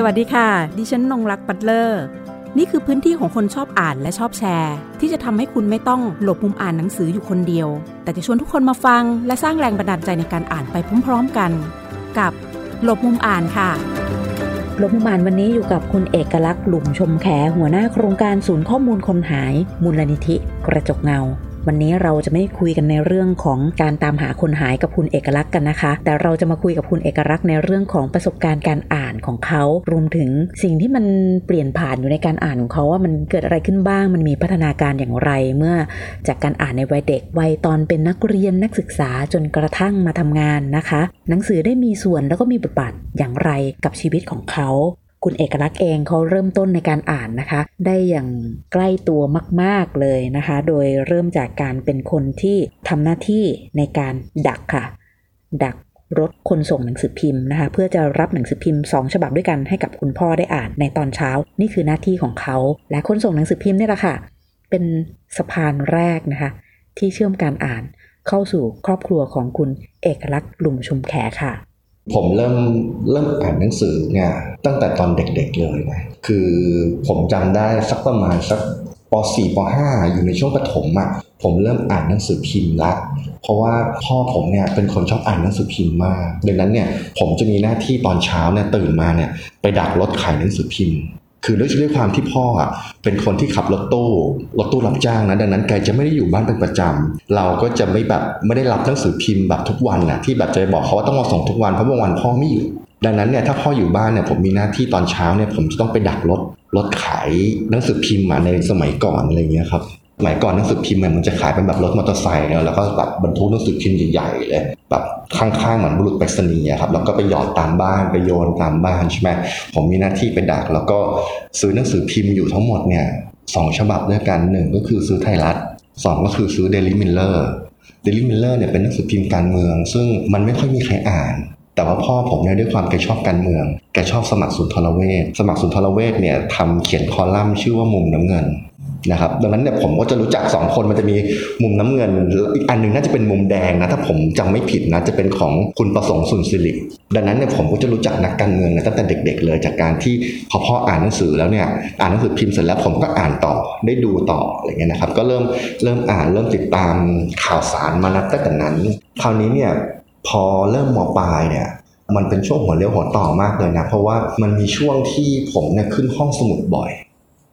สวัสดีค่ะ ดิฉันนงรักปัตเลอร์ นี่คือพื้นที่ของคนชอบอ่านและชอบแชร์ ที่จะทำให้คุณไม่ต้องหลบมุมอ่านหนังสืออยู่คนเดียว แต่จะชวนทุกคนมาฟัง และสร้างแรงบันดาลใจในการอ่านไปพร้อมๆกัน กับหลบมุมอ่านค่ะหลบมุมอ่านวันนี้อยู่กับคุณเอกลักษณ์หลุมชมแข หัวหน้าโครงการศูนย์ข้อมูลคนหาย มูลนิธิ กระจกเงา วันนี้เราจะไม่คุยกันในเรื่องของการตามหาคนหายกับคุณเอกลักษณ์กันนะคะ แต่เราจะมาคุยกับคุณเอกลักษณ์ในเรื่องของประสบการณ์การอ่านของเขา รวมถึงสิ่งที่มันเปลี่ยนผ่านอยู่ในการอ่านของเขาว่ามันเกิดอะไรขึ้นบ้าง มันมีพัฒนาการอย่างไรเมื่อ จากการอ่านในวัยเด็กวัยตอนเป็นนักเรียนนักศึกษาจนกระทั่งมาทำงานนะคะ หนังสือได้มีส่วนแล้วก็มีบทบาทอย่างไรกับชีวิตของเขา คุณเอกลักษณ์เองเขาเริ่มต้นในการอ่านนะคะ ได้อย่างใกล้ตัวมาก ๆเลยนะคะ โดยเริ่มจากการเป็นคนที่ทำหน้าที่ในการดักค่ะ ดักรถคนส่งหนังสือพิมพ์นะคะ เพื่อจะรับหนังสือพิมพ์ 2 ฉบับด้วยกันให้กับคุณพ่อได้อ่านในตอนเช้า นี่คือหน้าที่ของเขา และคนส่งหนังสือพิมพ์นี่แหละค่ะ เป็นสะพานแรกนะคะ ที่เชื่อมการอ่านเข้าสู่ครอบครัวของคุณเอกลักษณ์หลุมชุมแขค่ะ ผมเริ่มเริ่มอ่านหนังสือเนี่ยตั้งแต่ตอนเด็กๆเลยนะคือผมจำได้สักประมาณสักป .4 ป .5 อยู่ในช่วงประถมอะ่ะผมเริ่มอ่านหนังสือพิมพ์ละ เพราะว่าพ่อผมเนี่ยเป็นคนชอบอ่านหนังสือพิมพ์มาก ดังนั้นเนี่ยผมจะมีหน้าที่ตอนเช้าเนี่ยตื่นมาเนี่ยไปดักรถขายหนังสือพิมพ์ คือด้วยด้วยความที่พ่อเป็นคนที่ขับรถตู้รถตู้รับจ้างนะดังนั้นแกจะไม่ได้อยู่บ้านเป็นประจำเราก็จะไม่แบบไม่ได้รับหนังสือพิมพ์แบบทุกวันนะที่แบบจะบอกเขาว่าต้องมาส่งทุกวันเพราะบางวันพ่อไม่อยู่ดังนั้นเนี่ยถ้าพ่ออยู่บ้านเนี่ยผมมีหน้าที่ตอนเช้าเนี่ยผมจะต้องไปดักรถรถขายหนังสือพิมพ์มาในสมัยก่อนอะไรเงี้ยครับ สมัยก่อนหนังสือพิมพ์มันจะขายเป็นแบบรถมอเตอร์ไซค์เนาะแล้วก็แบบบรรทุกหนังสือพิมพ์ใหญ่ๆเลยแบบข้างๆเหมือนบุรุษไปรษณีย์ครับแล้วก็ไปหยอดตามบ้านไปโยนตามบ้านใช่ไหมผมมีหน้าที่ไปดัก แล้วก็ซื้อหนังสือพิมพ์อยู่ทั้งหมดเนี่ยสองฉบับด้วยกันหนึ่งก็คือซื้อไทยรัฐสองก็คือซื้อเดลิมิลเลอร์เดลิมิลเลอร์เนี่ยเป็นหนังสือพิมพ์การเมือง ซึ่งมันไม่ค่อยมีใครอ่านแต่ว่าพ่อผมเนี่ยด้วยความแกชอบการเมือง แกชอบสมัครสุนทรเวชสมัครสุนทรเวชเนี่ยทำเขียนคอลัมน์ชื่อว่ามุมน้ำเงิน นะครับดังนั้นเนี่ยผมก็จะรู้จัก 2 คนมันจะมีมุมน้ำเงินอีกอันหนึงน่าจะเป็นมุมแดงนะถ้าผมจำไม่ผิดนะจะเป็นของคุณประสงค์สุนทริดังนั้นเนี่ยผมก็จะรู้จักนักการเมืองนี่ยตั้งแต่เด็ก ๆ เลยจากการที่พอพ่ออ่านหนังสือแล้วเนี่ยอ่านหนังสือพิมพ์เสร็จแล้วผมก็อ่านต่อได้ดูต่ออะไรเงี้ยนะครับก็เริ่มเริ่มอ่านเริ่มติดตามข่าวสารมานับตั้งแต่นั้น คราวนี้เนี่ยพอเริ่มมปลายเนี่ยมันเป็นช่วงหัวเลี้ยวหัวต่อมากเลยนะเพราะว่ามันมีช่วงที่ผมเนี่ยขึ้นห้องสมุดบ่อย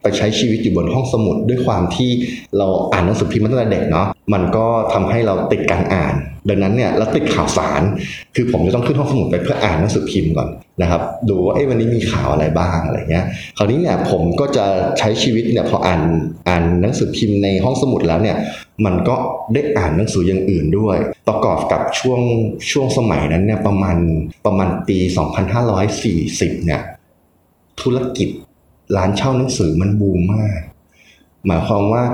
ไปใช้ชีวิตอยู่บนห้องสมุดด้วยความที่เราอ่านหนังสือพิมพ์มาตั้งแต่เด็กเนาะมันก็ทำให้เราติดการอ่าน ดังนั้นเนี่ยเราติดข่าวสาร คือผมจะต้องขึ้นห้องสมุดไปเพื่ออ่านหนังสือพิมพ์ก่อนนะครับ ดูว่าเอ้วันนี้มีข่าวอะไรบ้างอะไรเงี้ย คราวนี้เนี่ยผมก็จะใช้ชีวิตเนี่ยพออ่านอ่านหนังสือพิมพ์ในห้องสมุดแล้วเนี่ยมันก็ได้อ่านหนังสืออย่างอื่นด้วย ประกอบกับช่วงช่วงสมัยนั้นเนี่ยประมาณประมาณปี 2540เนี่ยธุรกิจ ร้านเช่าหนังสือมันบูมมาก หมายความว่า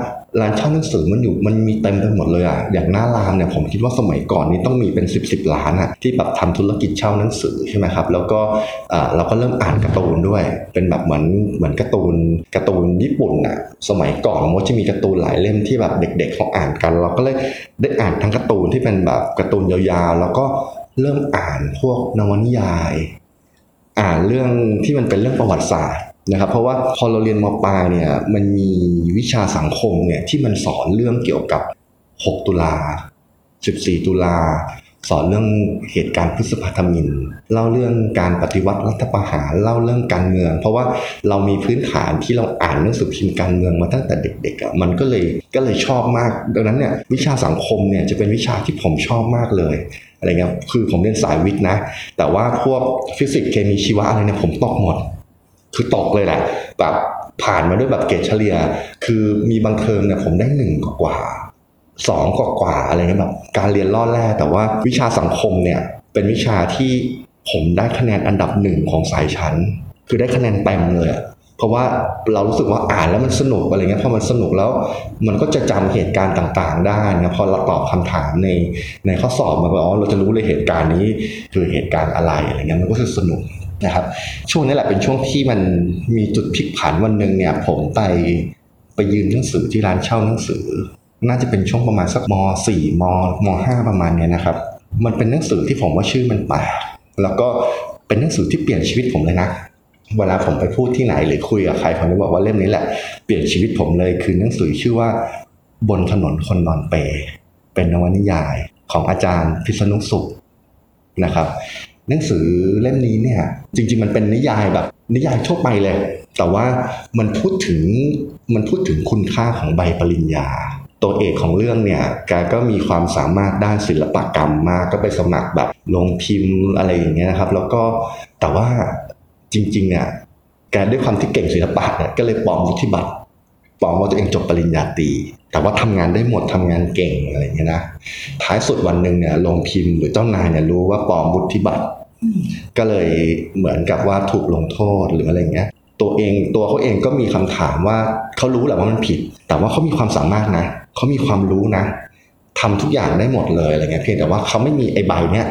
ร้านเช่าหนังสือมันอยู่มันมีเต็มไปหมดเลยอะอย่างหน้ารามเนี่ยผมคิดว่าสมัยก่อนนี้ต้องมีเป็น 10บสล้านอะที่แบบทำธุรกิจเช่าหนังสือใช่ไหมครับ แล้วก็เราก็เริ่มอ่านการ์ตูนด้วย เป็นแบบเหมือนเหมือนการ์ตูนการ์ตูนญี่ปุ่นอะสมัยก่อนมันจะมีการ์ตูนหลายเล่มที่แบบเด็กๆเขาอ่านกัน เราก็เลยได้อ่านทั้งการ์ตูนที่เป็นแบบการ์ตูนยาวๆ แล้วก็เริ่มอ่านพวกนวนิยาย อ่านเรื่องที่มันเป็นเรื่องประวัติศาสตร์ นะครับเพราะว่าพอเราเรียนมปลายเนี่ยมันมีวิชาสังคมเนี่ยที่มันสอนเรื่องเกี่ยวกับ 6 ตุลา 14 ตุลา สอนเรื่องเหตุการณ์พฤษภาธมินเล่าเรื่องการปฏิวัติรัฐประหารเล่าเรื่องการเมือง เพราะว่าเรามีพื้นฐานที่เราอ่านหนังสือพิมพ์การเมืองมาตั้งแต่เด็กๆอะมันก็เลยก็เลยชอบมาก ดังนั้นเนี่ยวิชาสังคมเนี่ยจะเป็นวิชาที่ผมชอบมากเลยอะไรเงี้ยคือผมเรียนสายวิทย์นะ แต่ว่าพวกฟิสิกส์เคมีชีวะอะไรเนี่ยผมตกหมด คือตกเลยแหละแบบผ่านมาด้วยแบบเกรดเฉลี่ย คือมีบางเทอมเนี่ยผมได้หนึ่งกว่าสองกว่ากว่าอะไรเงี้ยแบบการเรียนล่อแร่แต่ว่าวิชาสังคมเนี่ยเป็นวิชาที่ผมได้คะแนนอันดับหนึ่งของสายชั้น คือได้คะแนนเต็มเลยเพราะว่าเรารู้สึกว่าอ่านแล้วมันสนุกอะไรเงี้ยพอมันสนุกแล้วมันก็จะจำเหตุการณ์ต่างๆ ได้นะพอเราตอบคำถามในในข้อสอบมันก็อ๋อเราจะรู้เลยเหตุการณ์นี้คือเหตุการณ์อะไรอะไรเงี้ยมันก็คือสนุก นะครับช่วงนี้แหละเป็นช่วงที่มันมีจุดพลิกผันวันหนึ่งเนี่ยผมไปไปยืมหนังสือที่ร้านเช่าหนังสือ น่าจะเป็นช่วงประมาณสักม .4 มม .5 ประมาณเนี้ยนะครับ มันเป็นหนังสือที่ผมว่าชื่อมันแปลกแล้วก็เป็นหนังสือที่เปลี่ยนชีวิตผมเลยนะเวลาผมไปพูดที่ไหนหรือคุยกับใครผมจะบอกว่าเล่มนี้แหละเปลี่ยนชีวิตผมเลยคือหนังสือชื่อว่า บนถนนคนนอนเป เป็นนวนิยายของอาจารย์พิษณุสุขนะครับ หนังสือเล่มนี้เนี่ยจริง ๆ มันเป็นนิยายแบบ นิยายทั่วไปเลย แต่ว่ามันพูดถึงมันพูดถึงคุณค่าของใบปริญญา ตัวเอกของเรื่องเนี่ยแกก็มีความสามารถด้านศิลปกรรมมากก็ไปสมัครแบบลงพิมพ์อะไรอย่างเงี้ยนะครับ แล้วก็แต่ว่าจริงๆเนี่ยแกด้วยความที่เก่งศิลปะเนี่ยก็เลยปลอมวุฒิบัตร ปลอมว่าตัวเองจบปริญญาตรีแต่ว่าทำงานได้หมดทำงานเก่งอะไรอย่างเงี้ยนะท้ายสุดวันหนึ่งเนี่ยลงพิมพ์หรือเจ้านายเนี่ยรู้ว่าปลอมวุฒิบัตรก็เลยเหมือนกับว่าถูกลงโทษหรืออะไรเงี้ย ตัวเองตัวเขาเองก็มีคำถามว่าเขารู้แหละว่ามันผิด แต่ว่าเขามีความสามารถนะเขามีความรู้นะทำทุกอย่างได้หมดเลยอะไรเงี้ยเพียงแต่ว่าเขาไม่มีไอ้ใบเนี้ย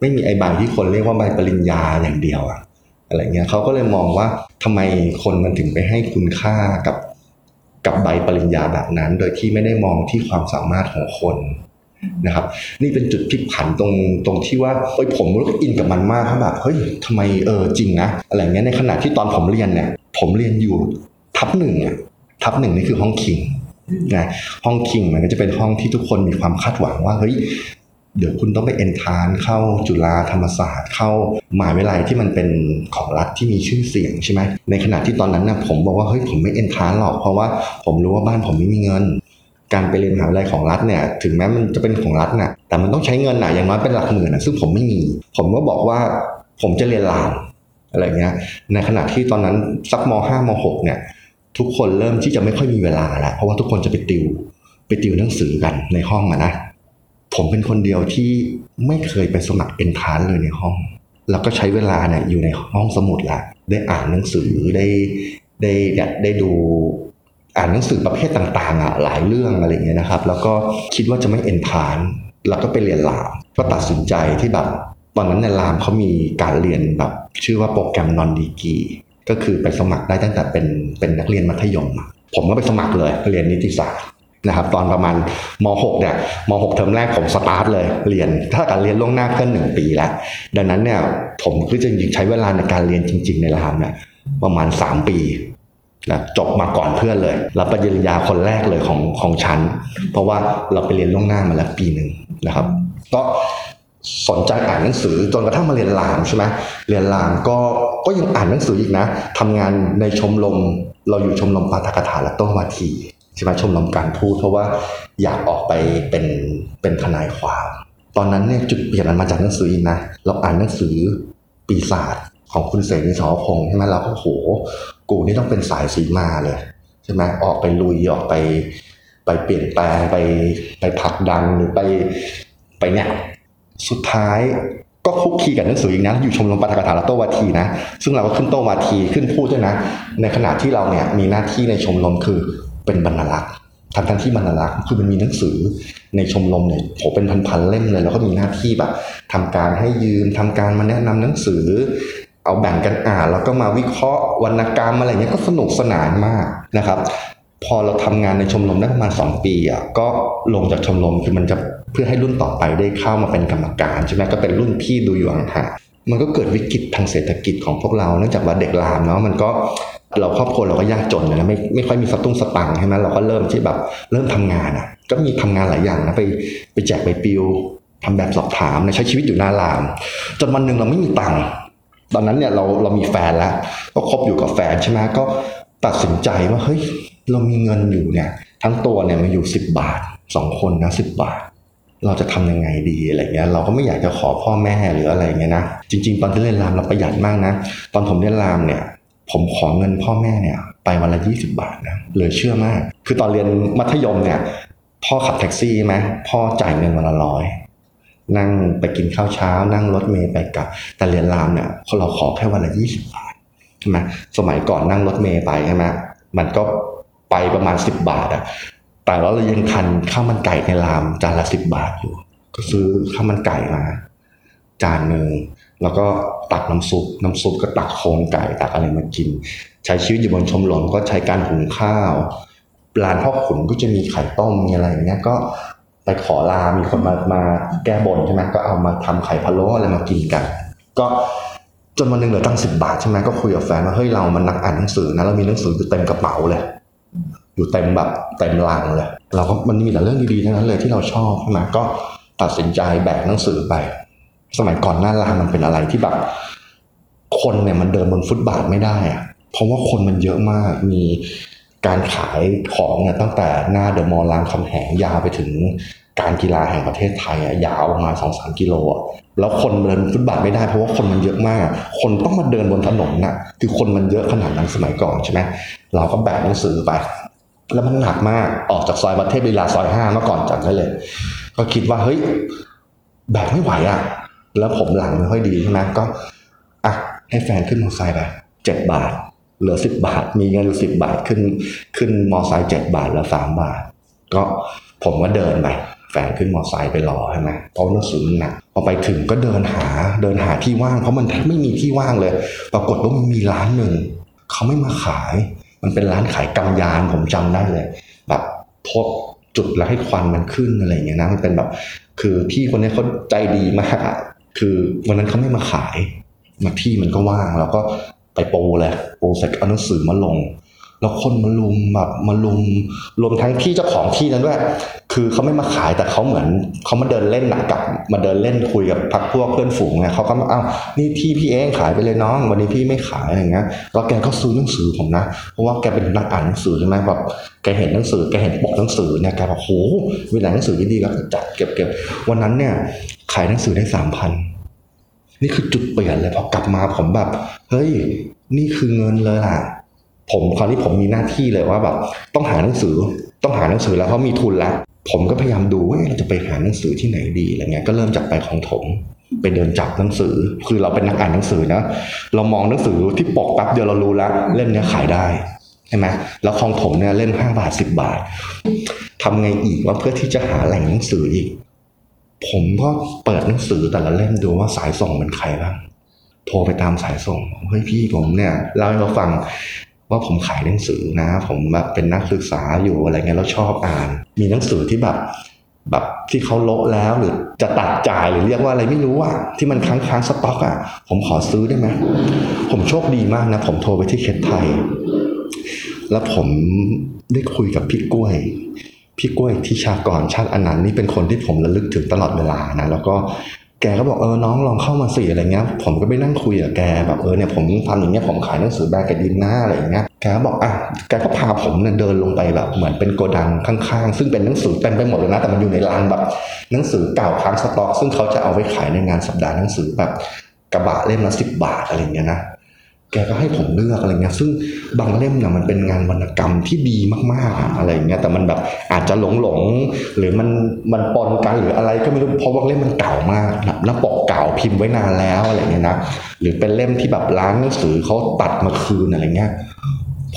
ไม่มีไอ้ใบที่คนเรียกว่าใบปริญญาอย่างเดียวอะอะไรเงี้ยเขาก็เลยมองว่าทำไมคนมันถึงไปให้คุณค่ากับ กับใบปริญญาแบบนั้น โดยที่ไม่ได้มองที่ความสามารถของคนนะครับ นี่เป็นจุดพลิกผันตรงตรงที่ว่าเอ้ยผมรู้สึกอินกับมันมากครับแบบเฮ้ยทำไมเออจริงนะอะไรเงี้ยในขณะที่ตอนผมเรียนเนี่ย ผมเรียนอยู่ทับหนึ่งอะทับหนึ่งนี่คือห้องคิงนะห้องคิงมันก็จะเป็นห้องที่ทุกคนมีความคาดหวังว่าเฮ้ย เดี๋ยวคุณต้องไปเอนทานเข้าจุฬาธรรมศาสตร์ เข้ามหาวิทยาลัยที่มันเป็นของรัฐที่มีชื่อเสียงใช่ไหมในขณะที่ตอนนั้นนะผมบอกว่าเฮ้ยผมไม่เอนทานหรอกเพราะว่าผมรู้ว่าบ้านผมไม่มีเงิน การไปเรียนมหาวิทยาลัยของรัฐเนี่ยถึงแม้มันจะเป็นของรัฐน่ะแต่มันต้องใช้เงินน่ะอย่างน้อยเป็นหลักหมื่นนะซึ่งผมไม่มี ผมก็บอกว่าผมจะเรียนรามอะไรเงี้ยในขณะที่ตอนนั้นสักมห้ามหกเนี่ยทุกคนเริ่มที่จะไม่ค่อยมีเวลาแล้วเพราะว่าทุกคนจะไปติวไปติวหนังสือกันในห้องอะนะ ผมเป็นคนเดียวที่ไม่เคยไปสมัครเอนทรานเลยในห้อง แล้วก็ใช้เวลาเนี่ยอยู่ในห้องสมุดละได้อ่านหนังสือได้ได้ได้ดูอ่านหนังสือประเภทต่างๆ อะหลายเรื่องอะไรเงี้ยนะครับ แล้วก็คิดว่าจะไม่เอนทรานแล้วก็ไปเรียนรามก็ตัดสินใจที่แบบตอนนั้นในรามเขามีการเรียนแบบ ชื่อว่าโปรแกรมนอนดีกีก็คือไปสมัครได้ตั้งแต่เป็นเป็นนักเรียนมัธยม ผมก็ไปสมัครเลยเรียนนิติศาสตร์ นะครับตอนประมาณม .6 เนี่ยม .6 เทอมแรกผมสตาร์ทเลยเรียน ถ้าการเรียนล่วงหน้าเกินหนึ่งปีแล้ว ดังนั้นเนี่ยผมก็จะใช้เวลาในการเรียนจริง ๆ ในรามเนี่ยประมาณ 3 ปีนะจบมาก่อนเพื่อนเลยรับปริญญาคนแรกเลยของของชั้น เพราะว่าเราไปเรียนล่วงหน้ามาแล้วปีหนึ่งนะครับ ก็สนใจอ่านหนังสือจนกระทั่งมาเรียนรามใช่ไหมเรียนรามก็ก็ยังอ่านหนังสืออีกนะทำงานในชมรมเราอยู่ชมรมปาฐกถาและต้นวาที ใช่ไหมชมรมการพูดเพราะว่าอยากออกไปเป็นเป็นทนายความตอนนั้นเนี่ยจุดเปลี่ยนมันมาจากหนังสืออีกนะเราอ่านหนังสือปีศาจของคุณเสรีสอพงษ์ใช่ไหมเราก็โหกูนี่ต้องเป็นสายสีมาเลยใช่ไหมออกไปลุยออกไป ไปเปลี่ยนแปลงไปไปผลักดันหรือไปไปเนี่ยสุดท้ายก็คุกคีกับหนังสืออีกนะอยู่ชมรมปาฐกถาและโตวาทีนะ ซึ่งเราก็ขึ้นโตวาทีขึ้นพูดด้วยนะ ในขณะที่เราเนี่ยมีหน้าที่ในชมรมคือ เป็นบรรณารักษ์ทั้งทั้งที่บรรณารักษ์คือมันมีหนังสือในชมรมเนี่ยโหเป็นพันๆเล่มเลยแล้วก็มีหน้าที่แบบทำการให้ยืมทำการมาแนะนำหนังสือ เอาแบ่งกันอ่านแล้วก็มาวิเคราะห์วรรณกรรมอะไรเงี้ยก็สนุกสนานมากนะครับ พอเราทำงานในชมรมได้ประมาณ2ปีอะก็ลงจากชมรมคือมันจะเพื่อให้รุ่นต่อไปได้เข้ามาเป็นกรรมการใช่ไหมก็เป็นรุ่นพี่ดูอยู่ห่างมันก็เกิดวิกฤตทางเศรษฐกิจของพวกเราเนื่องจากว่าเด็กรามเนาะมันก็ เราครอบครัวเราก็ยากจนนะไม่ไม่ค่อยมีสตุ้งสตังค์ใช่ไหมเราก็เริ่มที่แบบเริ่มทำงานอะ ก็มีทำงานหลายอย่างนะไปไปแจกใบปลิวทำแบบสอบถามนะใช้ชีวิตอยู่หน้าราม จนวันหนึ่งเราไม่มีตังค์ตอนนั้นเนี่ยเราเรามีแฟนแล้ว ก็คบอยู่กับแฟนใช่ไหมก็ตัดสินใจว่าเฮ้ยเรามีเงินอยู่เนี่ย ทั้งตัวเนี่ยมันอยู่สิบบาทสองคนนะสิบบาท เราจะทำยังไงดีอะไรเงี้ย เราก็ไม่อยากจะขอพ่อแม่หรืออะไรเงี้ยนะจริง ๆ ตอนที่เรียนรามเราประหยัดมากนะ ตอนผมเรียนรามเนี่ย ผมขอเงินพ่อแม่เนี่ยไปวันละยี่สิบาทนะเหลือเชื่อมาก คือตอนเรียนมัธยมเนี่ย พ่อขับแท็กซี่ไหมพ่อจ่ายเงินวันละร้อยนั่งไปกินข้าวเช้า นั่งรถเมล์ไปกลับ แต่เรียนรามเนี่ยเราขอแค่วันละยี่สิบาทใช่ไหมสมัยก่อนนั่งรถเมล์ไปใช่ไหมมันก็ไปประมาณสิบบาทอะแต่ว่าเรายังทันข้าวมันไก่ในรามจานละสิบบาทอยู่ ก็ซื้อข้าวมันไก่มา จานหนึ่ง แล้วก็ตักน้ำซุปน้ำซุปก็ตักโครงไก่ตักอะไรมากิน ใช้ชีวิตอยู่บนชมรมก็ใช้การหุงข้าวร้านพ่อขุนก็จะมีไข่ต้มมีอะไรอย่างเงี้ยก็ไปขอลา มีคนมามาแก้บนใช่ไหมก็เอามาทำไข่พะโล้อะไรมากินกัน ก็จนวันหนึ่งเหลือตั้งสิบบาทใช่ไหมก็คุยกับแฟนว่าเฮ้ยเรามันนักอ่านหนังสือนะเรามีหนังสืออยู่เต็มกระเป๋าเลย อยู่เต็มแบบเต็มลังเลย เราก็มันมีแต่เรื่องดีๆทั้งนั้นเลยที่เราชอบใช่ไหมก็ตัดสินใจแบกหนังสือไป สมัยก่อนหน้ารามมันเป็นอะไรที่แบบ คนเนี่ยมันเดินบนฟุตบาทไม่ได้อะเพราะว่าคนมันเยอะมากมีการขายของเนี่ยตั้งแต่หน้าเดอะมอลล์รามคำแหงยาวไปถึงการกีฬาแห่งประเทศไทยอะยาวประมาณสองสามกิโลอะแล้วคนเดินฟุตบาทไม่ได้เพราะว่าคนมันเยอะมาก คนต้องมาเดินบนถนนน่ะ คือคนมันเยอะขนาดนั้นสมัยก่อนใช่ไหมเราก็แบกหนังสือไป แล้วมันหนักมากออกจากซอยประเทศลีลาซอยห้าเมื่อก่อนจำได้เลย ก็คิดว่าเฮ้ยแบกไม่ไหวอะ แล้วผมหลังไม่ค่อยดีใช่ไหมก็อะให้แฟนขึ้นมอเตอร์ไซค์ไปเจ็ดบาท เหลือสิบบาท มีเงินอยู่สิบบาทขึ้น ขึ้นมอเตอร์ไซค์เจ็ดบาทแล้วสามบาท ก็ผมก็เดินไปแฟนขึ้นมอเตอร์ไซค์ไปรอใช่ไหมเพราะหนังสือมันหนักพอไปถึงก็เดินหาเดินหาที่ว่าง เพราะมันไม่มีที่ว่างเลย ปรากฏว่ามันมีร้านหนึ่งเขาไม่มาขาย มันเป็นร้านขายกำยานผมจำได้เลย แบบพบจุดแล้วให้ควันมันขึ้นอะไรอย่างเงี้ยนะมันเป็นแบบ คือพี่คนนี้เขาใจดีมาก คือวันนั้นเขาไม่มาขายมาที่มันก็ว่างแล้วก็ไปโปรเลยโปรเส่เอาหนังสือมาลง แล้วคนมาลุมแบบมาลุมรวมทั้งที่เจ้าของที่นั้นด้วย คือเขาไม่มาขายแต่เขาเหมือนเขามาเดินเล่นหนักกับมาเดินเล่นคุยกับพักพวกเพื่อนฝูงไงเขาก็มาเอ้านี่ที่พี่เองขายไปเลยน้อง วันนี้พี่ไม่ขายอะไรเงี้ยแล้วแกก็ซื้อหนังสือผมนะเพราะว่าแกเป็นนักอ่านหนังสือใช่ไหมแบบแกเห็นหนังสือแกเห็นปกหนังสือเนี่ยแกบอกโหเวลาหนังสือดีๆแล้วก็จัดเก็บเก็บวันนั้นเนี่ย ขายหนังสือได้สามพันนี่คือจุดเปลี่ยนเลยพอกลับมาผมแบบ เฮ้ย นี่คือเงินเลยล่ะผมคราวนี้ผมมีหน้าที่เลยว่าแบบต้องหาหนังสือต้องหาหนังสือแล้วเพราะมีทุนแล้ว ผมก็พยายามดูว่าเราจะไปหาหนังสือที่ไหนดีอะไรเงี้ยก็เริ่มจากไปของถมไปเดินจับหนังสือ คือเราเป็นนักอ่านหนังสือนะเรามองหนังสือที่ปกแป๊บเดียวเรารู้แล้วเล่มนี้ขายได้ใช่ไหมแล้วของถมเนี่ยเล่มห้าบาทสิบบาททำไงอีกว่าเพื่อที่จะหาแหล่งหนังสืออีก ผมก็เปิดหนังสือแต่ละเล่มดูว่าสายส่งเป็นใครบ้างโทรไปตามสายส่งเฮ้ยพี่ผมเนี่ยเล่าให้เราฟัง ว่าผมขายหนังสือนะ ผมแบบเป็นนักศึกษาอยู่อะไรเงี้ยแล้วชอบอ่าน มีหนังสือที่แบบแบบที่เขาโละแล้วหรือจะตัดจ่ายหรือเรียกว่าอะไรไม่รู้อะที่มันค้างค้างสต็อกอะผมขอซื้อได้ไหมผมโชคดีมากนะ ผมโทรไปที่เคสไทย แล้วผมได้คุยกับพี่กล้วย พี่กล้วยที่ชากรชาติอนันต์นี่เป็นคนที่ผมระลึกถึงตลอดเวลานะ แล้วก็ แกก็บอกเออน้องลองเข้ามาสิอะไรเงี้ย ผมก็ไปนั่งคุยกับแกแบบเออเนี่ยผมทำอย่างเงี้ยผมขายหนังสือแบกกระดินหน้าอะไรเงี้ยแกก็บอกอะแกก็พาผมเนี่ยเดินลงไปแบบเหมือนเป็นโกดังข้างๆ ซึ่งเป็นหนังสือเต็มไปหมดเลยนะแต่มันอยู่ในลานแบบหนังสือเก่าค้างสต็อก ซึ่งเขาจะเอาไว้ขายในงานสัปดาห์หนังสือแบบกระบะเล่มละสิบบาทอะไรเงี้ยนะ แกก็ให้ผมเลือกอะไรเงี้ย ซึ่งบางเล่มเนี่ยมันเป็นงานวรรณกรรมที่ดีมากๆอะไรเงี้ย แต่มันแบบอาจจะหลงหลงๆหรือมันมันปนกันหรืออะไรก็ไม่รู้ เพราะว่าเล่มมันเก่ามากแบบหน้าปกเก่าพิมพ์ไว้นานแล้วอะไรเงี้ยนะ หรือเป็นเล่มที่แบบร้านหนังสือเขาตัดมาคืนอะไรเงี้ย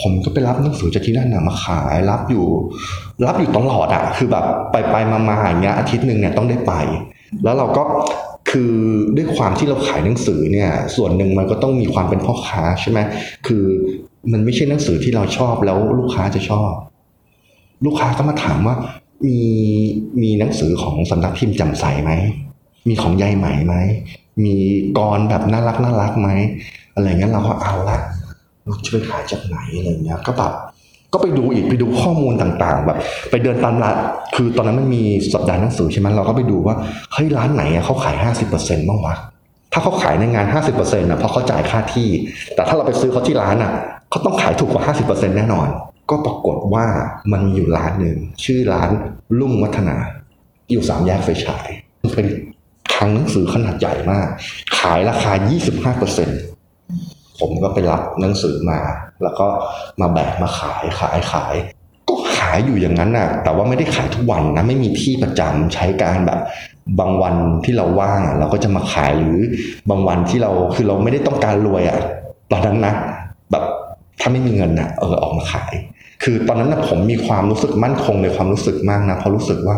ผมก็ไปรับหนังสือจากที่นั่นน่ะมาขาย รับอยู่ รับอยู่ตลอดอะคือแบบไปไปมามาอย่างเงี้ยอาทิตย์หนึ่งเนี่ยต้องได้ไป แล้วเราก็ คือด้วยความที่เราขายหนังสือเนี่ย ส่วนหนึ่งมันก็ต้องมีความเป็นพ่อค้าใช่ไหมคือมันไม่ใช่หนังสือที่เราชอบแล้วลูกค้าจะชอบ ลูกค้าก็มาถามว่า มีมีหนังสือของสำนักพิมพ์จำใสไหมมีของยายไหมไหมมีกรแบบน่ารักน่ารักไหมอะไรเงี้ยเราก็เอาละเราช่วยขายจากไหนอะไรเงี้ย ก็แบบ ก็ไปดูอีกไปดูข้อมูลต่างๆ แบบ ไปเดินตามร้านคือตอนนั้นมันมีสัปดาห์หนังสือใช่ไหมเราก็ไปดูว่าเฮ้ยร้านไหนอะเขาขายห้าสิบเปอร์เซ็นต์บ้างวะถ้าเขาขายในงานห้าสิบเปอร์เซ็นต์ะเพราะเขาจ่ายค่าที่ แต่ถ้าเราไปซื้อเขาที่ร้านอะเขาต้องขายถูกกว่าห้าสิบเปอร์เซ็นต์แน่นอน ก็ปรากฏว่ามันมีอยู่ร้านหนึ่งชื่อร้านลุ่งวัฒนา อยู่สามแยกไฟฉายเป็นคลังหนังสือขนาดใหญ่มาก ขายราคา 25เปอร์เซ็นผมก็ไปรับหนังสือมา แล้วก็มาแบกมาขายขายขายก็ขายอยู่อย่างนั้นน่ะ แต่ว่าไม่ได้ขายทุกวันนะไม่มีที่ประจำใช้การแบบ บางวันที่เราว่างเราก็จะมาขายหรือบางวันที่เราคือเราไม่ได้ต้องการรวยอะตอนนั้นนะแบบถ้าไม่มีเงินนะเออออกมาขาย คือตอนนั้นนะผมมีความรู้สึกมั่นคงในความรู้สึกมากนะเพราะรู้สึกว่า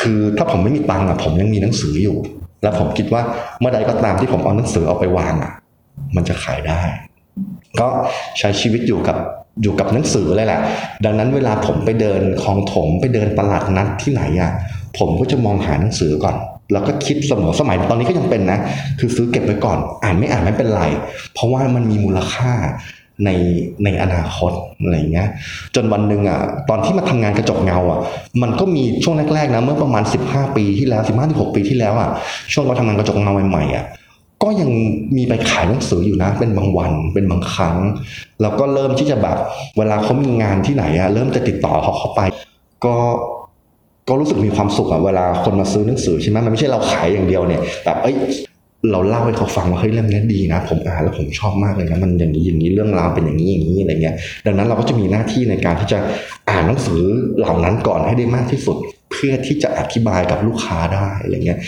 คือถ้าผมไม่มีตังค์อะ ผมยังมีหนังสืออยู่ แล้วผมคิดว่าเมื่อใดก็ตามที่ผมเอาหนังสือเอาไปวางอะ มันจะขายได้ ก็ใช้ชีวิตอยู่กับอยู่กับหนังสือเลยแหละ ดังนั้นเวลาผมไปเดินคลองถมไปเดินตลาดนัดที่ไหนอะผมก็จะมองหาหนังสือก่อนแล้วก็คิดเสมอสมัยตอนนี้ก็ยังเป็นนะ คือซื้อเก็บไว้ก่อน อ่านไม่อ่านไม่เป็นไร เพราะว่ามันมีมูลค่าในในอนาคตอะไรเงี้ยจนวันหนึ่งอะตอนที่มาทำงานกระจกเงาอะมันก็มีช่วงแรกๆนะเมื่อประมาณ 15 ปีที่แล้ว 15-16 ปีที่แล้วอะช่วงเราทำงานกระจกเงาใหม่ๆอะ ก็ยังมีไปขายหนังสืออยู่นะ เป็นบางวันเป็นบางครั้ง แล้วก็เริ่มที่จะแบบเวลาเขามีงานที่ไหนอะเริ่มจะติดต่อเขาเข้าไป ก็ก็รู้สึกมีความสุขอะเวลาคนมาซื้อหนังสือใช่ไหมมันไม่ใช่เราขายอย่างเดียวเนี่ยแบบเอ้ยเราเล่าให้เขาฟังว่าเฮ้ยเรื่องนี้ดีนะ ผมอ่านแล้วผมชอบมากเลยนะมันอย่างนี้อย่างนี้เรื่องราวเป็นอย่างนี้อย่างนี้อะไรเงี้ยดังนั้นเราก็จะมีหน้าที่ในการที่จะอ่านหนังสือเหล่านั้นก่อนให้ได้มากที่สุด เพื่อที่จะอธิบายกับลูกค้าได้อะไรเงี้ย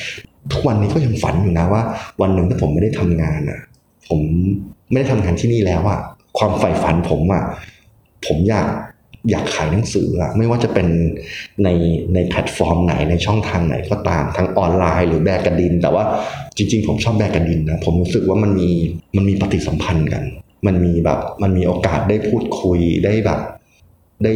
ทุกวันนี้ก็ยังฝันอยู่นะว่า วันหนึ่งถ้าผมไม่ได้ทำงานอะ ผมไม่ได้ทำงานที่นี่แล้วอะความใฝ่ฝันผมอะผมอยากอยากขายหนังสืออะไม่ว่าจะเป็นในในแพลตฟอร์มไหนในช่องทางไหนก็ตามทั้งออนไลน์หรือแบกกระดิน แต่ว่าจริง ๆ ผมชอบแบกกระดินนะผมรู้สึกว่ามันมีมันมีปฏิสัมพันธ์กัน มันมีแบบมันมีโอกาสได้พูดคุยได้แบบ ได้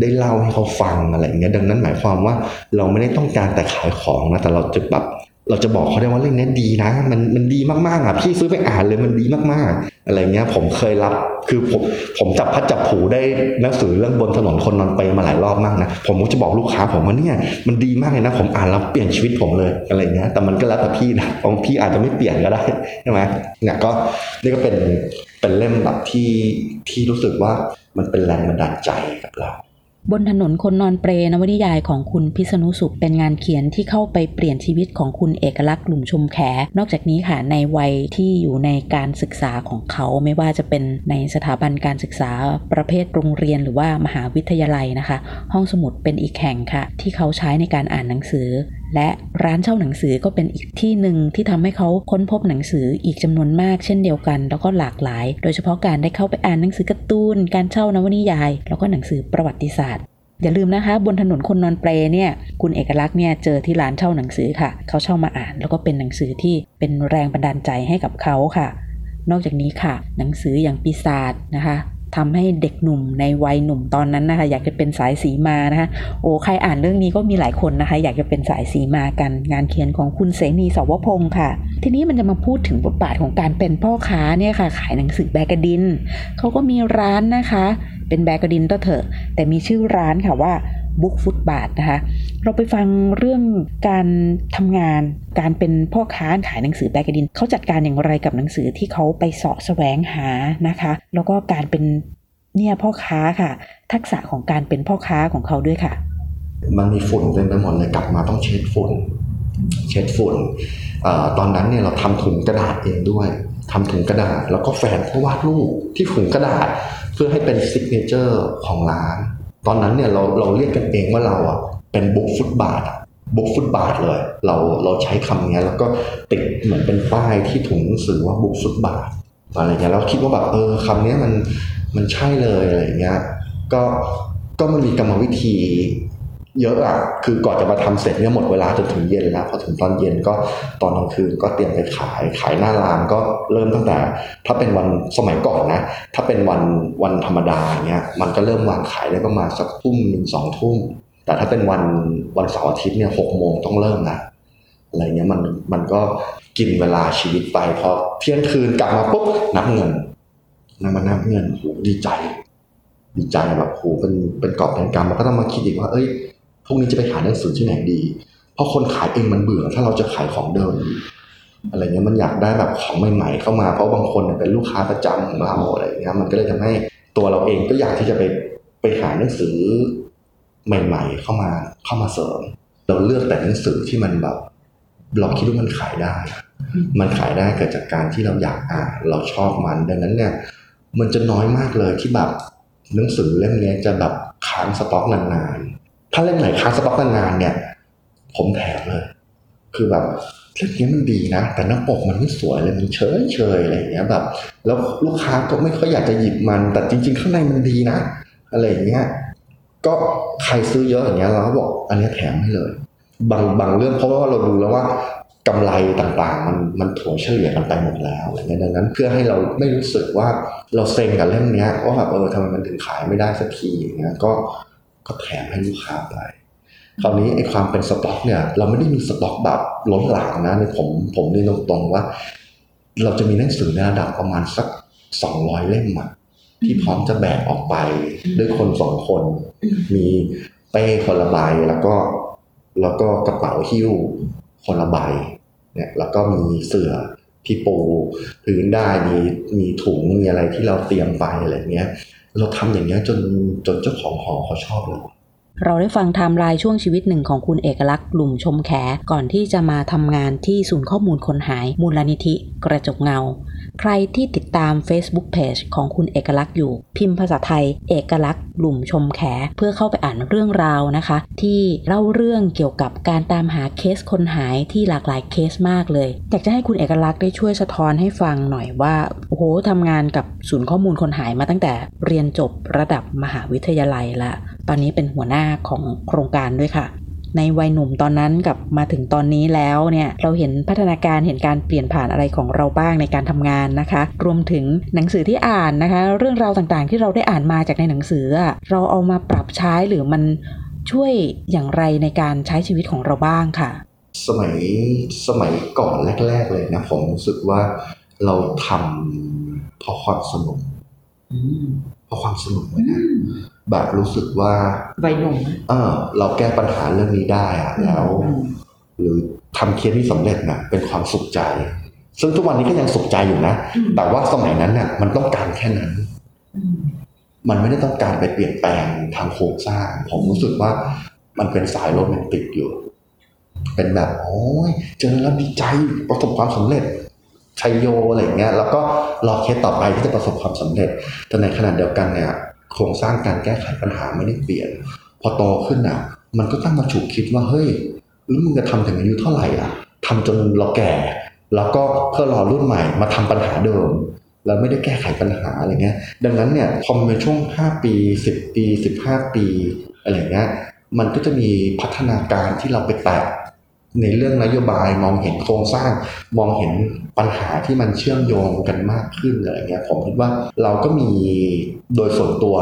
ได้เล่าให้เขาฟังอะไรอย่างเงี้ยดังนั้นหมายความว่าเราไม่ได้ต้องการแต่ขายของนะแต่เราจะแบบ เราจะบอกเขาได้ว่าเรื่องนี้ดีนะ มันมันดีมากๆอะพี่ซื้อไปอ่านเลยมันดีมากๆ อะไรเงี้ย ผมเคยรับคือผมผมจับพัดจับผูได้หนังสือเรื่องบนถนนคนนอนเปมาหลายรอบมากนะผมก็จะบอกลูกค้าผมว่าเนี่ยมันดีมากเลยนะ ผมอ่านแล้วเปลี่ยนชีวิตผมเลยอะไรเงี้ยแต่มันก็แล้วแต่พี่นะบางพี่อาจจะไม่เปลี่ยนก็ได้ใช่ไหมเนี่ยก็นี่ก็เป็นเป็นเล่มแบบที่ที่รู้สึกว่ามันเป็นแรงบันดาลใจกับเรา บนถนนคนนอนเปรนวนิยายของคุณพิษณุสุขเป็นงานเขียนที่เข้าไปเปลี่ยนชีวิตของคุณเอกลักษณ์หลุมชมแข นอกจากนี้ค่ะในวัยที่อยู่ในการศึกษาของเขาไม่ว่าจะเป็นในสถาบันการศึกษาประเภทโรงเรียนหรือว่ามหาวิทยาลัยนะคะ ห้องสมุดเป็นอีกแห่งค่ะ ที่เขาใช้ในการอ่านหนังสือ และร้านเช่าหนังสือก็เป็นอีกที่หนึ่งที่ทำให้เขาค้นพบหนังสืออีกจำนวนมากเช่นเดียวกัน แล้วก็หลากหลาย โดยเฉพาะการได้เข้าไปอ่านหนังสือการ์ตูน การเช่านวนิยาย แล้วก็หนังสือประวัติศาสตร์อย่าลืมนะคะบนถนนคนนอนเปรเนี่ยคุณเอกลักษณ์เนี่ยเจอที่ร้านเช่าหนังสือค่ะ เขาเช่ามาอ่าน แล้วก็เป็นหนังสือที่เป็นแรงบันดาลใจให้กับเขาค่ะ นอกจากนี้ค่ะ หนังสืออย่างปีศาจนะคะ ทำให้เด็กหนุ่มในวัยหนุ่มตอนนั้นนะคะอยากจะเป็นสายสีมานะคะโอ้ใครอ่านเรื่องนี้ก็มีหลายคนนะคะ อยากจะเป็นสายสีมากัน งานเขียนของคุณเสนีสวพงศ์ค่ะ ทีนี้มันจะมาพูดถึงบทบาทของการเป็นพ่อค้าเนี่ยค่ะ ขายหนังสือแบกกระดินเขาก็มีร้านนะคะ เป็นแบกกระดินก็เถอะ แต่มีชื่อร้านค่ะว่า บุ๊กฟุตบาทนะคะเราไปฟังเรื่องการทำงานการเป็นพ่อค้าขายหนังสือแบกกดินเขาจัดการอย่างไรกับหนังสือที่เขาไปเสาะแสวงหานะคะ แล้วก็การเป็นเนี่ยพ่อค้าค่ะ ทักษะของการเป็นพ่อค้าของเขาด้วยค่ะ มันมีฝุ่นเต็มไปหมดเลยกลับมาต้องเช็ดฝุ่น เช็ดฝุ่นอตอนนั้นเนี่ยเราทำถุงกระดาษเองด้วยทำถุงกระดาษ แล้วก็แฝงผู้วาดรูปที่ถุงกระดาษ เพื่อให้เป็นซิกเนเจอร์ของร้าน ตอนนั้นเนี่ยเราเราเรียกกันเองว่าเราอะเป็นบุกฟุตบาทบุกฟุตบาทเลย เราเราใช้คำนี้แล้วก็ติดเหมือนเป็นป้ายที่ถุงหนังสือว่าบุกฟุตบาทอะไรเงี้ยเราคิดว่าแบบเออคำนี้มันมันใช่เลยอะไรเงี้ยก็ก็มันมีกรรมวิธี เยอะอะ คือก่อนจะมาทำเสร็จเนี่ยหมดเวลาจนถึงเย็นแล้ว พอถึงตอนเย็นก็ตอนกลางคืนก็เตรียมไปขาย ขายหน้าร้านก็เริ่มตั้งแต่ ถ้าเป็นวันสมัยก่อนนะ ถ้าเป็นวันวันธรรมดาเนี้ยมันก็เริ่มวางขายได้ประมาณสักทุ่มหนึ่งสองทุ่ม แต่ถ้าเป็นวันวันเสาร์อาทิตย์เนี่ยหกโมงต้องเริ่มนะอะไรเงี้ยมันมันก็กินเวลาชีวิตไปพอเที่ยงคืนกลับมาปุ๊บนับเงินนับมานับเงินโหดีใจ ดีใจแบบโหเป็นเป็นกอบเป็นกำมันก็ต้องมาคิดอีกว่า เอ้ย พรุ่งนี้จะไปขายหนังสือที่ไหนดี เพราะคนขายเองมันเบื่อ ถ้าเราจะขายของเดิมอะไรเงี้ยมันอยากได้แบบของใหม่ ๆ เข้ามาเพราะบางคนเป็นลูกค้าประจำของเราอะไรเงี้ยมันก็เลยทำให้ตัวเราเองก็อยากที่จะไปไปหาหนังสือใหม่ ๆ เข้ามาเข้ามาเสริม เราเลือกแต่หนังสือที่มันแบบเราคิดว่ามันขายได้ มันขายได้เกิดจากการที่เราอยากอ่านเราชอบมันดังนั้นเนี่ย มันจะน้อยมากเลยที่แบบหนังสือเล่มนี้จะแบบค้างสต็อกนานๆ ถ้าเล่มไหนค้างสต็อกนานๆเนี่ย ผมแถมเลย คือแบบเล่มนี้มันดีนะ แต่หน้าปกมันไม่สวยเลยมันเฉยเฉยอะไรอย่างเงี้ยแบบ แล้วลูกค้าก็ไม่ค่อยอยากจะหยิบมัน แต่จริง ๆ ข้างในมันดีนะ อะไรอย่างเงี้ยก็ใครซื้อเยอะอย่างเงี้ยเราก็บอก อันนี้แถมให้เลย บางบางเรื่องเพราะว่าเราดูแล้วว่ากำไรต่างๆ มันมันถัวเฉลี่ยกันไปหมดแล้วอะไรเงี้ยดังนั้นเพื่อให้เราไม่รู้สึกว่าเราเซ็งกับเล่มเนี้ยว่าแบบเออทำไมมันถึงขายไม่ได้สักทีอย่างเงี้ยก็ ก็แถมให้ลูกค้าไป คราวนี้ไอ้ความเป็นสต็อกเนี่ย เราไม่ได้มีสต็อกแบบล้นหลามนะในผมผมเรียนตรงๆว่า เราจะมีหนังสือในระดับประมาณสักสองร้อยเล่มอะที่พร้อมจะแบกออกไปด้วยคนสองคน มีเป้คนละใบแล้วก็ แล้วก็กระเป๋าหิ้วคนละใบเนี่ยแล้วก็มีเสื่อที่ปูพื้นได้มีมีถุงมีอะไรที่เราเตรียมไปอะไรเงี้ย เราทำอย่างเงี้ยจนจนเจ้าของหอเขาชอบเรา เราได้ฟังไทม์ไลน์ช่วงชีวิตหนึ่งของคุณเอกลักษณ์หลุมชมแขก่อนที่จะมาทำงานที่ศูนย์ข้อมูลคนหายมูลนิธิ กระจกเงา ใครที่ติดตาม Facebook Page ของคุณเอกลักษณ์อยู่ พิมพ์ภาษาไทย เอกลักษณ์หลุมชมแข เพื่อเข้าไปอ่านเรื่องราวนะคะ ที่เล่าเรื่องเกี่ยวกับการตามหาเคสคนหายที่หลากหลายเคสมากเลย อยากจะให้คุณเอกลักษณ์ได้ช่วยสะท้อนให้ฟังหน่อยว่าโอ้โหทำงานกับศูนย์ข้อมูลคนหายมาตั้งแต่เรียนจบระดับมหาวิทยาลัยละตอนนี้เป็นหัวหน้าของโครงการด้วยค่ะ ในวัยหนุ่มตอนนั้นกับมาถึงตอนนี้แล้วเนี่ยเราเห็นพัฒนาการเห็นการเปลี่ยนผ่านอะไรของเราบ้างในการทำงานนะคะ รวมถึงหนังสือที่อ่านนะคะ เรื่องราวต่างๆ ที่เราได้อ่านมาจากในหนังสือ เราเอามาปรับใช้หรือมันช่วยอย่างไรในการใช้ชีวิตของเราบ้างค่ะ สมัยสมัยก่อนแรก ๆ เลยนะผมรู้สึกว่าเราทำเพราะความสนุก เพราะความสนุกเลยนะแบบรู้สึกว่าวัยหนุ่มเออเราแก้ปัญหาเรื่องนี้ได้อะแล้ว หรือทำเคสที่สำเร็จนะเป็นความสุขใจ ซึ่งทุกวันนี้ก็ยังสุขใจอยู่นะ แต่ว่าสมัยนั้นน่ะ มันต้องการแค่นั้น มันไม่ได้ต้องการไปเปลี่ยนแปลงทางโครงสร้าง ผมรู้สึกว่ามันเป็นสายโรแมนติกอยู่ เป็นแบบโอ้ยเจอแล้วดีใจประสบความสำเร็จ ชัยโยอะไรอย่างเงี้ยแล้วก็รอเคสต่อไปที่จะประสบความสำเร็จ แต่ในขณะเดียวกันเนี่ยโครงสร้างการแก้ไขปัญหาไม่ได้เปลี่ยน พอโตขึ้นอะมันก็ตั้งมาฉุกคิดว่าเฮ้ยแล้วมึงจะทำถึงอายุเท่าไหร่อะทำจนเราแก่ แล้วก็เพื่อรอรุ่นใหม่มาทำปัญหาเดิมแล้วไม่ได้แก้ไขปัญหาอะไรเงี้ย ดังนั้นเนี่ยพอมันเป็นช่วง 5 ปี 10 ปี 15 ปีอะไรเงี้ย มันก็จะมีพัฒนาการที่เราไปแตะ ในเรื่องนโยบายมองเห็นโครงสร้าง มองเห็นปัญหาที่มันเชื่อมโยงกันมากขึ้นอะไรเงี้ยผมคิดว่าเราก็มีโดยส่วนตัว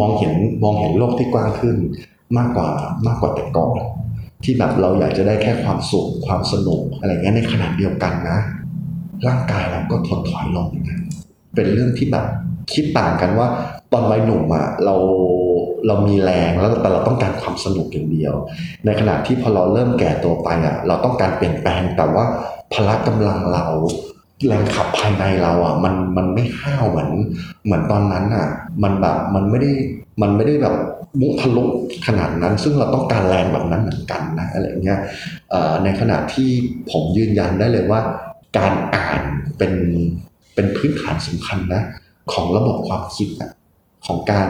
มองเห็นมองเห็นโลกที่กว้างขึ้น มากกว่ามากกว่าแต่ก่อนที่แบบเราอยากจะได้แค่ความสุขความสนุกอะไรเงี้ยในขณะเดียวกันนะ ร่างกายเราก็ถดถอยลงเหมือนกันเป็นเรื่องที่แบบคิดต่างกันว่า ตอนวัยหนุ่มอะเรา เรามีแรงแล้วแต่เราต้องการความสนุกอย่างเดียว ในขณะที่พอเราเริ่มแก่ตัวไปอะเราต้องการเปลี่ยนแปลงแต่ว่าพละกำลังเราแรงขับภายในเราอะมันมันไม่ห้าวเหมือนเหมือนตอนนั้นอะ มันแบบมันไม่ได้มันไม่ได้แบบมุทะลุขนาดนั้น ซึ่งเราต้องการแรงแบบนั้นเหมือนกันนะอะไรเงี้ยในขณะที่ผมยืนยันได้เลยว่า การอ่านเป็นเป็นพื้นฐานสำคัญนะ ของระบบความคิดอะ ของการ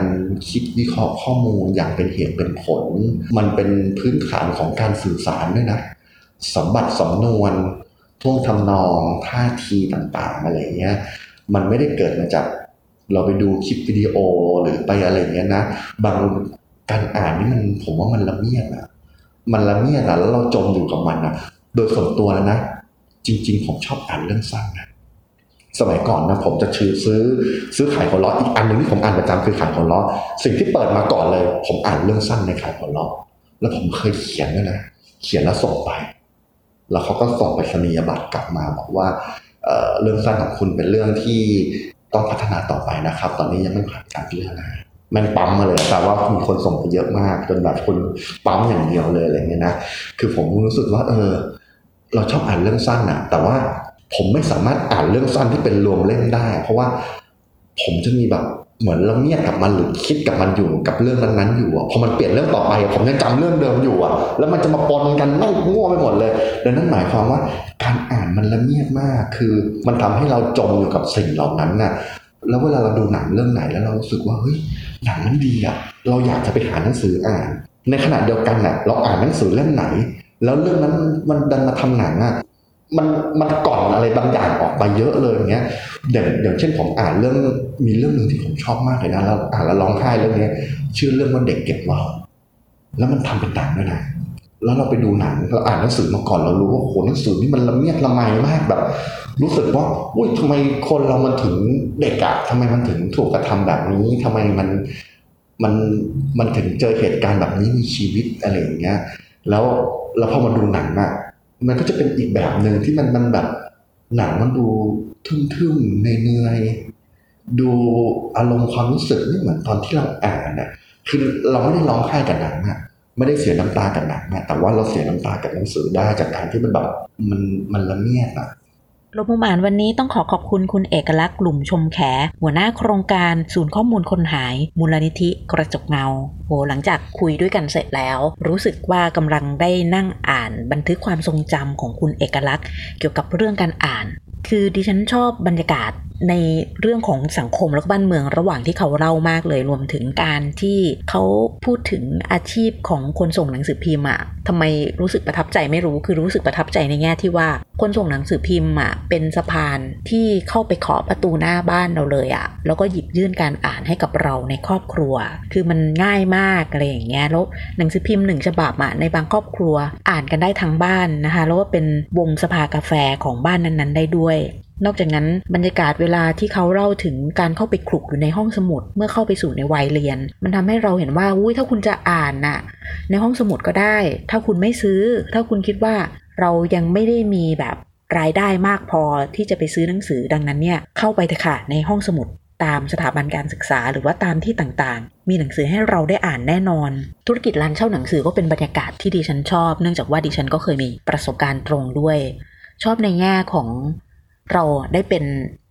คิดวิเคราะห์ข้อมูลอย่างเป็นเหตุเป็นผล มันเป็นพื้นฐานของการสื่อสารด้วยนะสมบัติสำนวนท่วงทำนองท่าทีต่างๆอะไรเงี้ยมันไม่ได้เกิดมาจากเราไปดูคลิปวิดีโอหรือไปอะไรเงี้ยนะ บางการอ่านนี่มันผมว่ามันละเมียดอะมันละเมียดอะแล้วเราจมอยู่กับมันอะโดยส่วนตัวแล้วนะ จริง ๆ ผมชอบอ่านเรื่องสั้นนะ สมัยก่อนนะผมจะชื่อซื้อซื้อขายหัวเราะอีกอันหนึ่งที่ผมอ่านประจำคือขายหัวเราะสิ่งที่เปิดมาก่อนเลย ผมอ่านเรื่องสั้นในขายหัวเราะแล้วผมเคยเขียนด้วยนะเขียนแล้วส่งไป แล้วเขาก็ส่งไปสนียบัตรกลับมาบอกว่าเเรื่องสั้นของคุณเป็นเรื่องที่ต้องพัฒนาต่อไปนะครับ ตอนนี้ยังไม่ผ่านการพิจารณาแม่งปั๊มมาเลยแต่ว่ามีคนส่งไปเยอะมากจนแบบคนปั๊มอย่างเดียวเลยอะไรเงี้ยนะคือผมรู้สึกว่า เออ เราชอบอ่านเรื่องสั้นอะแต่ว่า ผมไม่สามารถอ่านเรื่องสั้นที่เป็นรวมเล่มได้ เพราะว่าผมจะมีแบบเหมือนละเมียดกับมันหรือคิดกับมันอยู่กับเรื่องนั้นๆอยู่อะพอมันเปลี่ยนเรื่องต่อไป ผมยังจำเรื่องเดิมอยู่อะแล้วมันจะมาปนกันไม่มั่วไปหมดเลยดังนั้นหมายความว่า การอ่านมันละเมียดมาก คือ มันทำให้เราจมอยู่กับสิ่งเหล่านั้นน่ะแล้วเวลาเราดูหนังเรื่องไหนแล้วเรารู้สึกว่าเฮ้ยหนังมันดีอะเราอยากจะไปหาหนังสืออ่าน ในขณะเดียวกันน่ะ เราอ่านหนังสือเล่มไหน แล้วเรื่องนั้นมันดันมาทำหนังอะ มันมันก่อนอะไรบางอย่างออกไปเยอะเลยอย่างเงี้ยอย่างอย่างเช่นผมอ่านเรื่องมีเรื่องหนึ่งที่ผมชอบมากเลยนะแล้วอ่านแล้วร้องไห้เรื่องนี้ชื่อเรื่องว่าเด็กเก็บเราแล้วมันทำเป็นหนังด้วยนะแล้วเราไปดูหนังเราอ่านหนังสือมาก่อนเรารู้ว่าโหหนังสือนี่มันละเมียดละไมมากแบบ รู้สึกว่าอุ้ยทำไมคนเรามันถึงเด็กอะทำไมมันถึงถูกกระทำแบบนี้ทำไมมันมันมันถึงเจอเหตุการณ์แบบนี้มีชีวิตอะไรอย่างเงี้ย แล้วแล้วพอมาดูหนังอะ มันก็จะเป็นอีกแบบหนึ่งที่มันมันแบบหนังมันดูทึ่มๆเหนื่อยๆดูอารมณ์ความรู้สึกนี่เหมือนตอนที่เราอ่านอะคือเราไม่ได้ร้องไห้กับหนังอะไม่ได้เสียน้ำตากับหนังอะแต่ว่าเราเสียน้ำตากับหนังสือได้จากการที่มันแบบมันมันละเมียดอะ ลมุมอ่านวันนี้ต้องขอขอบคุณคุณเอกลักษณ์กลุ่มชมแข หัวหน้าโครงการศูนย์ข้อมูลคนหาย มูลนิธิกระจกเงาโหหลังจากคุยด้วยกันเสร็จแล้ว รู้สึกว่ากำลังได้นั่งอ่านบันทึกความทรงจำของคุณเอกลักษณ์ เกี่ยวกับเรื่องการอ่าน คือดิฉันชอบบรรยากาศในเรื่องของสังคมและบ้านเมืองระหว่างที่เขาเล่ามากเลยรวมถึงการที่เขาพูดถึงอาชีพของคนส่งหนังสือพิมพ์อะทำไมรู้สึกประทับใจไม่รู้คือรู้สึกประทับใจในแง่ที่ว่าคนส่งหนังสือพิมพ์อะเป็นสะพานที่เข้าไปเคาะประตูหน้าบ้านเราเลยอะแล้วก็หยิบยื่นการอ่านให้กับเราในครอบครัว คือมันง่ายมากอะไรอย่างเงี้ยแล้วหนังสือพิมพ์หนึ่งฉบับอะในบางครอบครัวอ่านกันได้ทั้งบ้านนะคะแล้วก็เป็นวงสภากาแฟของบ้านนั้นๆ ได้ด้วย นอกจากนั้นบรรยากาศเวลาที่เขาเล่าถึงการเข้าไปคลุกอยู่ในห้องสมุดเมื่อเข้าไปสู่ในวัยเรียน มันทำให้เราเห็นว่าอุ้ยถ้าคุณจะอ่านน่ะ ในห้องสมุดก็ได้ ถ้าคุณไม่ซื้อ ถ้าคุณคิดว่าเรายังไม่ได้มีแบบรายได้มากพอที่จะไปซื้อหนังสือดังนั้นเนี่ยเข้าไปเถอะค่ะในห้องสมุดตามสถาบันการศึกษาหรือว่าตามที่ต่างๆ มีหนังสือให้เราได้อ่านแน่นอน ธุรกิจร้านเช่าหนังสือก็เป็นบรรยากาศที่ดิฉันชอบ เนื่องจากว่าดิฉันก็เคยมีประสบการณ์ตรงด้วย ชอบในแง่ของ เราได้เป็น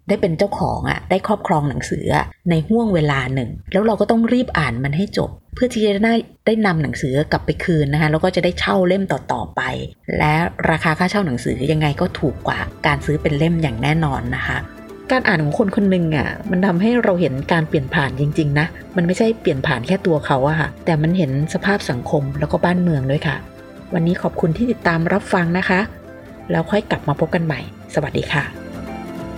ได้เป็นเจ้าของอะได้ครอบครองหนังสือในห่วงเวลาหนึ่ง แล้วเราก็ต้องรีบอ่านมันให้จบ เพื่อที่จะได้ได้นำหนังสือกลับไปคืนนะคะแล้วก็จะได้เช่าเล่มต่อๆไป และราคาค่าเช่าหนังสือยังไงก็ถูกกว่าการซื้อเป็นเล่มอย่างแน่นอนนะคะการอ่านของคนคนหนึ่งอะมันทำให้เราเห็นการเปลี่ยนผ่านจริง ๆ นะ มันไม่ใช่เปลี่ยนผ่านแค่ตัวเขาอะค่ะ แต่มันเห็นสภาพสังคมแล้วก็บ้านเมืองด้วยค่ะ วันนี้ขอบคุณที่ติดตามรับฟังนะคะ แล้วค่อยกลับมาพบกันใหม่ สวัสดีค่ะ